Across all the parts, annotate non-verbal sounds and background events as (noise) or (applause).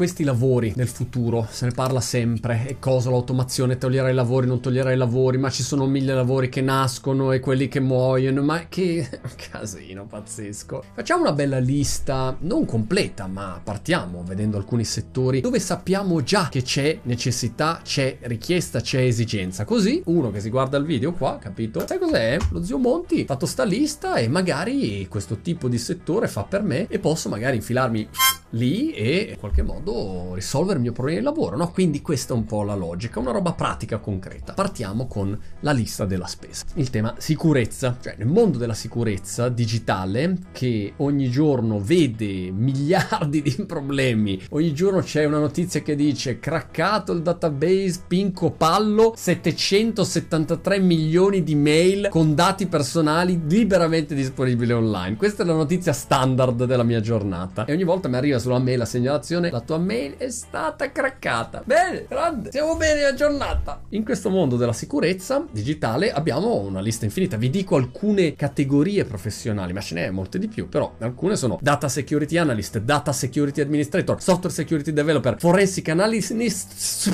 questi lavori del futuro, se ne parla sempre, e cosa l'automazione toglierà i lavori, non toglierà i lavori, ma ci sono mille lavori che nascono e quelli che muoiono, ma che (laughs) casino pazzesco. Facciamo una bella lista, non completa, ma partiamo vedendo alcuni settori dove sappiamo già che c'è necessità, c'è richiesta, c'è esigenza. Così uno che si guarda il video qua, capito? Sai cos'è? Lo zio Monti ha fatto sta lista e magari questo tipo di settore fa per me e posso magari infilarmi lì e in qualche modo risolvere il mio problema di lavoro, no? Quindi questa è un po' la logica, una roba pratica, concreta. Partiamo con la lista della spesa. Il tema sicurezza, cioè nel mondo della sicurezza digitale che ogni giorno vede (laughs) miliardi di problemi, ogni giorno c'è una notizia che dice craccato il database Pinco Pallo, 773 milioni di mail con dati personali liberamente disponibili online. Questa è la notizia standard della mia giornata e ogni volta mi arriva sulla mail la segnalazione la tua mail è stata craccata. Bene, grande, siamo bene aggiornata. In questo mondo della sicurezza digitale abbiamo una lista infinita. Vi dico alcune categorie professionali, ma ce n'è molte di più, però alcune sono data security analyst, data security administrator, software security developer, forensic analyst,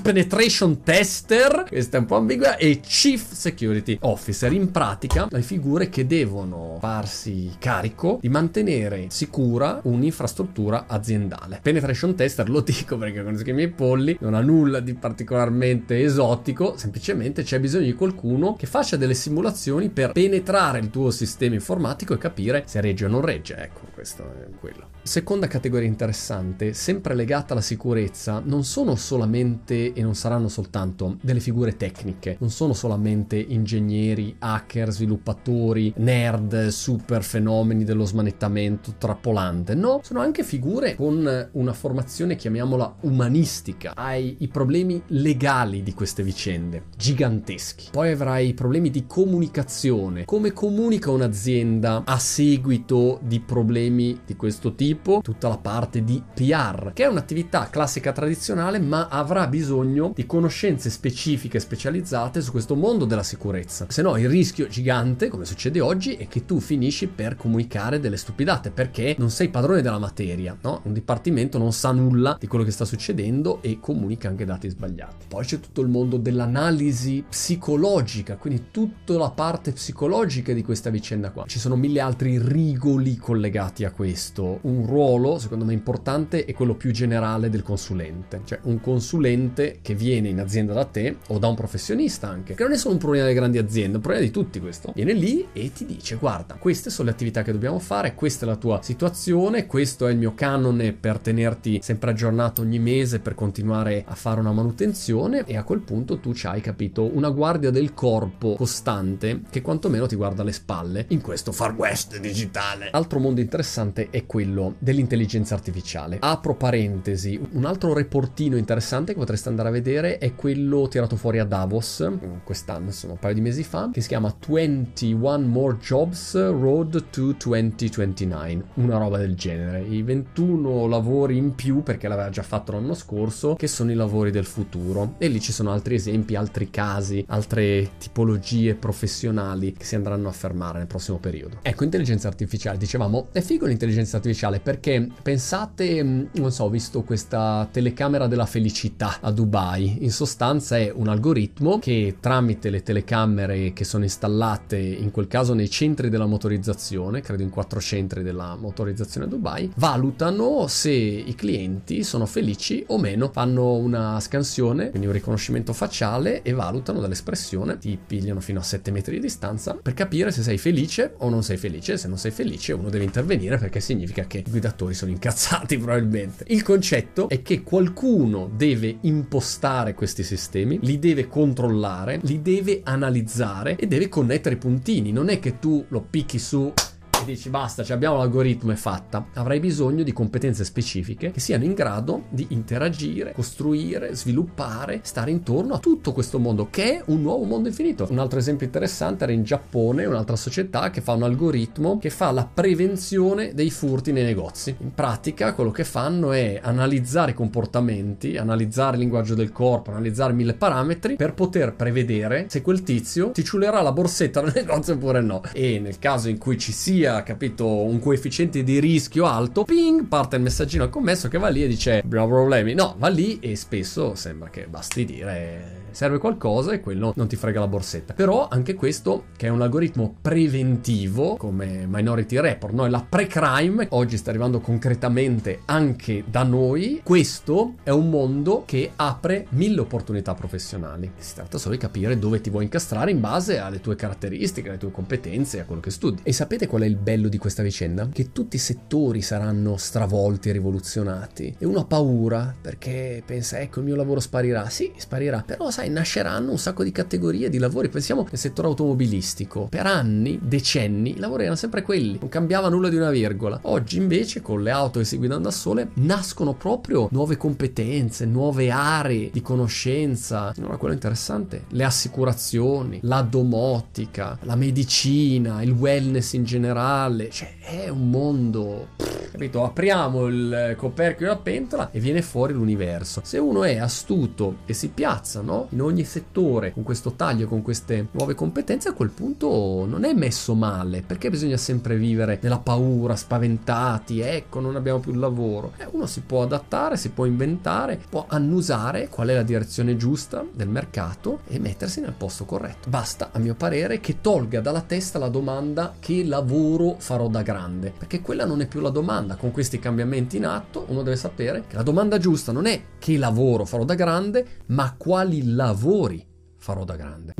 penetration tester, questa è un po' ambigua, e chief security officer. In pratica, le figure che devono farsi carico di mantenere sicura un'infrastruttura aziendale aziendale. Penetration tester lo dico perché conosco i miei polli, non ha nulla di particolarmente esotico, semplicemente c'è bisogno di qualcuno che faccia delle simulazioni per penetrare il tuo sistema informatico e capire se regge o non regge. Ecco, questo è quello. Seconda categoria interessante, sempre legata alla sicurezza, non sono solamente e non saranno soltanto delle figure tecniche, non sono solamente ingegneri, hacker, sviluppatori, nerd, super fenomeni dello smanettamento trappolante, no, sono anche figure con una formazione, chiamiamola umanistica, hai i problemi legali di queste vicende, giganteschi. Poi avrai i problemi di comunicazione, come comunica un'azienda a seguito di problemi di questo tipo tutta la parte di PR, che è un'attività classica tradizionale, ma avrà bisogno di conoscenze specifiche specializzate su questo mondo della sicurezza. Se no, il rischio gigante, come succede oggi, è che tu finisci per comunicare delle stupidate perché non sei padrone della materia, no? Un dipartimento non sa nulla di quello che sta succedendo e comunica anche dati sbagliati. Poi c'è tutto il mondo dell'analisi psicologica, quindi tutta la parte psicologica di questa vicenda qua. Ci sono mille altri rigoli collegati a questo. Un ruolo, secondo me, importante è quello più generale del consulente. Cioè un consulente che viene in azienda da te o da un professionista anche, che non è solo un problema delle grandi aziende, è un problema di tutti questo. Viene lì e ti dice guarda, queste sono le attività che dobbiamo fare, questa è la tua situazione, questo è il mio canone per tenerti sempre aggiornato ogni mese per continuare a fare una manutenzione e a quel punto tu ci hai capito una guardia del corpo costante che quantomeno ti guarda le spalle in questo far west digitale. Altro mondo interessante è quello dell'intelligenza artificiale. Apro parentesi, un altro reportino interessante che potreste andare a vedere è quello tirato fuori a Davos quest'anno, insomma un paio di mesi fa, che si chiama 21 More Jobs Road to 2029, una roba del genere. I 21 lavori in più, perché l'aveva già fatto l'anno scorso, che sono i lavori del futuro. E lì ci sono altri esempi, altri casi, altre tipologie professionali che si andranno a fermare nel prossimo periodo. Ecco, intelligenza artificiale, dicevamo, è figo l'intelligenza artificiale perché pensate, mm, non so, ho visto questa telecamera della felicità a Dubai, in sostanza è un algoritmo che tramite le telecamere che sono installate in quel caso nei centri della motorizzazione, credo in quattro centri della motorizzazione a Dubai, valutano se i clienti sono felici o meno, fanno una scansione, quindi un riconoscimento facciale e valutano dall'espressione, ti pigliano fino a 7 metri di distanza per capire se sei felice o non sei felice, se non sei felice uno deve intervenire perché significa che i guidatori sono incazzati (laughs) probabilmente. Il concetto è che qualcuno deve impostare questi sistemi, li deve controllare, li deve analizzare e deve connettere i puntini. Non è che tu lo picchi su e dici basta, cioè abbiamo l'algoritmo è fatta, avrai bisogno di competenze specifiche che siano in grado di interagire, costruire, sviluppare, stare intorno a tutto questo mondo che è un nuovo mondo infinito. Un altro esempio interessante era in Giappone, un'altra società che fa un algoritmo che fa la prevenzione dei furti nei negozi. In pratica quello che fanno è analizzare i comportamenti, analizzare il linguaggio del corpo, analizzare mille parametri per poter prevedere se quel tizio ti ciulerà la borsetta (laughs) nel negozio oppure no. E nel caso in cui ci sia ha capito un coefficiente di rischio alto, ping, parte il messaggino al commesso che va lì e dice abbiamo problemi. No, va lì e spesso sembra che basti dire serve qualcosa e quello non ti frega la borsetta. Però anche questo, che è un algoritmo preventivo, come Minority Report, no? la pre-crime, oggi sta arrivando concretamente anche da noi, questo è un mondo che apre mille opportunità professionali. Si tratta solo di capire dove ti vuoi incastrare in base alle tue caratteristiche, alle tue competenze, a quello che studi. E sapete qual è il bello di questa vicenda? Che tutti i settori saranno stravolti e rivoluzionati. E uno ha paura perché pensa, ecco, il mio lavoro sparirà. Sì, sparirà. Però sai, nasceranno un sacco di categorie di lavori. Pensiamo nel settore automobilistico. Per anni, decenni, i lavori erano sempre quelli. Non cambiava nulla di una virgola. Oggi invece, con le auto che si guidano da sole, nascono proprio nuove competenze, nuove aree di conoscenza. Allora, quello interessante, le assicurazioni, la domotica, la medicina, il wellness in generale. Cioè, è un mondo... Capito? Apriamo il coperchio della pentola e viene fuori l'universo. Se uno è astuto e si piazza, no? In ogni settore, con questo taglio, con queste nuove competenze, a quel punto non è messo male. Perché bisogna sempre vivere nella paura, spaventati, ecco, non abbiamo più il lavoro. Eh, uno si può adattare, si può inventare, può annusare qual è la direzione giusta del mercato e mettersi nel posto corretto. Basta, a mio parere, che tolga dalla testa la domanda che lavoro farò da grande, perché quella non è più la domanda con questi cambiamenti in atto, uno deve sapere che la domanda giusta non è che lavoro farò da grande, ma quali lavori farò da grande.